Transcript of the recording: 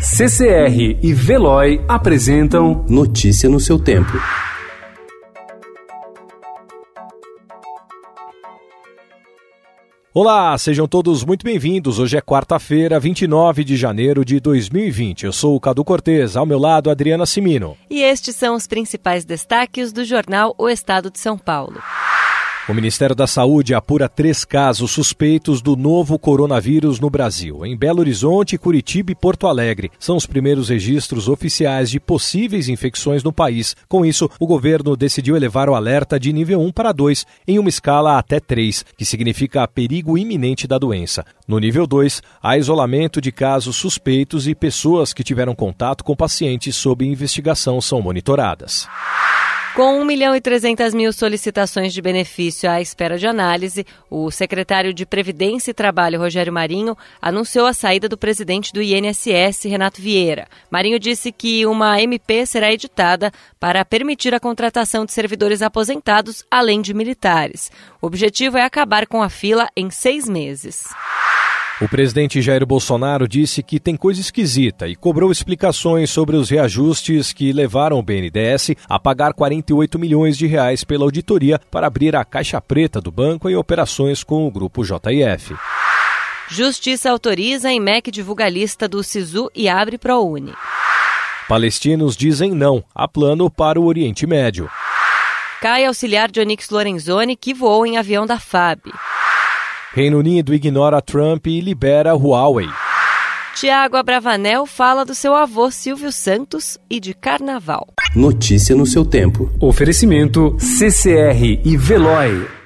CCR e Veloy apresentam Notícia no seu tempo. Olá, sejam todos muito bem-vindos. Hoje é quarta-feira, 29 de janeiro de 2020. Eu sou o Cadu Cortez, ao meu lado, Adriana Simino. E estes são os principais destaques do jornal O Estado de São Paulo. O Ministério da Saúde apura três casos suspeitos do novo coronavírus no Brasil, em Belo Horizonte, Curitiba e Porto Alegre. São os primeiros registros oficiais de possíveis infecções no país. Com isso, o governo decidiu elevar o alerta de nível 1 para 2, em uma escala até 3, que significa perigo iminente da doença. No nível 2, há isolamento de casos suspeitos e pessoas que tiveram contato com pacientes sob investigação são monitoradas. Com 1 milhão e 300 mil solicitações de benefício à espera de análise, o secretário de Previdência e Trabalho, Rogério Marinho, anunciou a saída do presidente do INSS, Renato Vieira. Marinho disse que uma MP será editada para permitir a contratação de servidores aposentados, além de militares. O objetivo é acabar com a fila em seis meses. O presidente Jair Bolsonaro disse que tem coisa esquisita e cobrou explicações sobre os reajustes que levaram o BNDES a pagar 48 milhões de reais pela auditoria para abrir a caixa preta do banco em operações com o grupo JIF. Justiça autoriza em MEC divulga lista do SISU e abre ProUni. Palestinos dizem não a plano para o Oriente Médio. Cai auxiliar de Onyx Lorenzoni que voou em avião da FAB. Reino Unido ignora Trump e libera Huawei. Tiago Abravanel fala do seu avô Silvio Santos e de carnaval. Notícia no seu tempo. Oferecimento CCR e Veloy.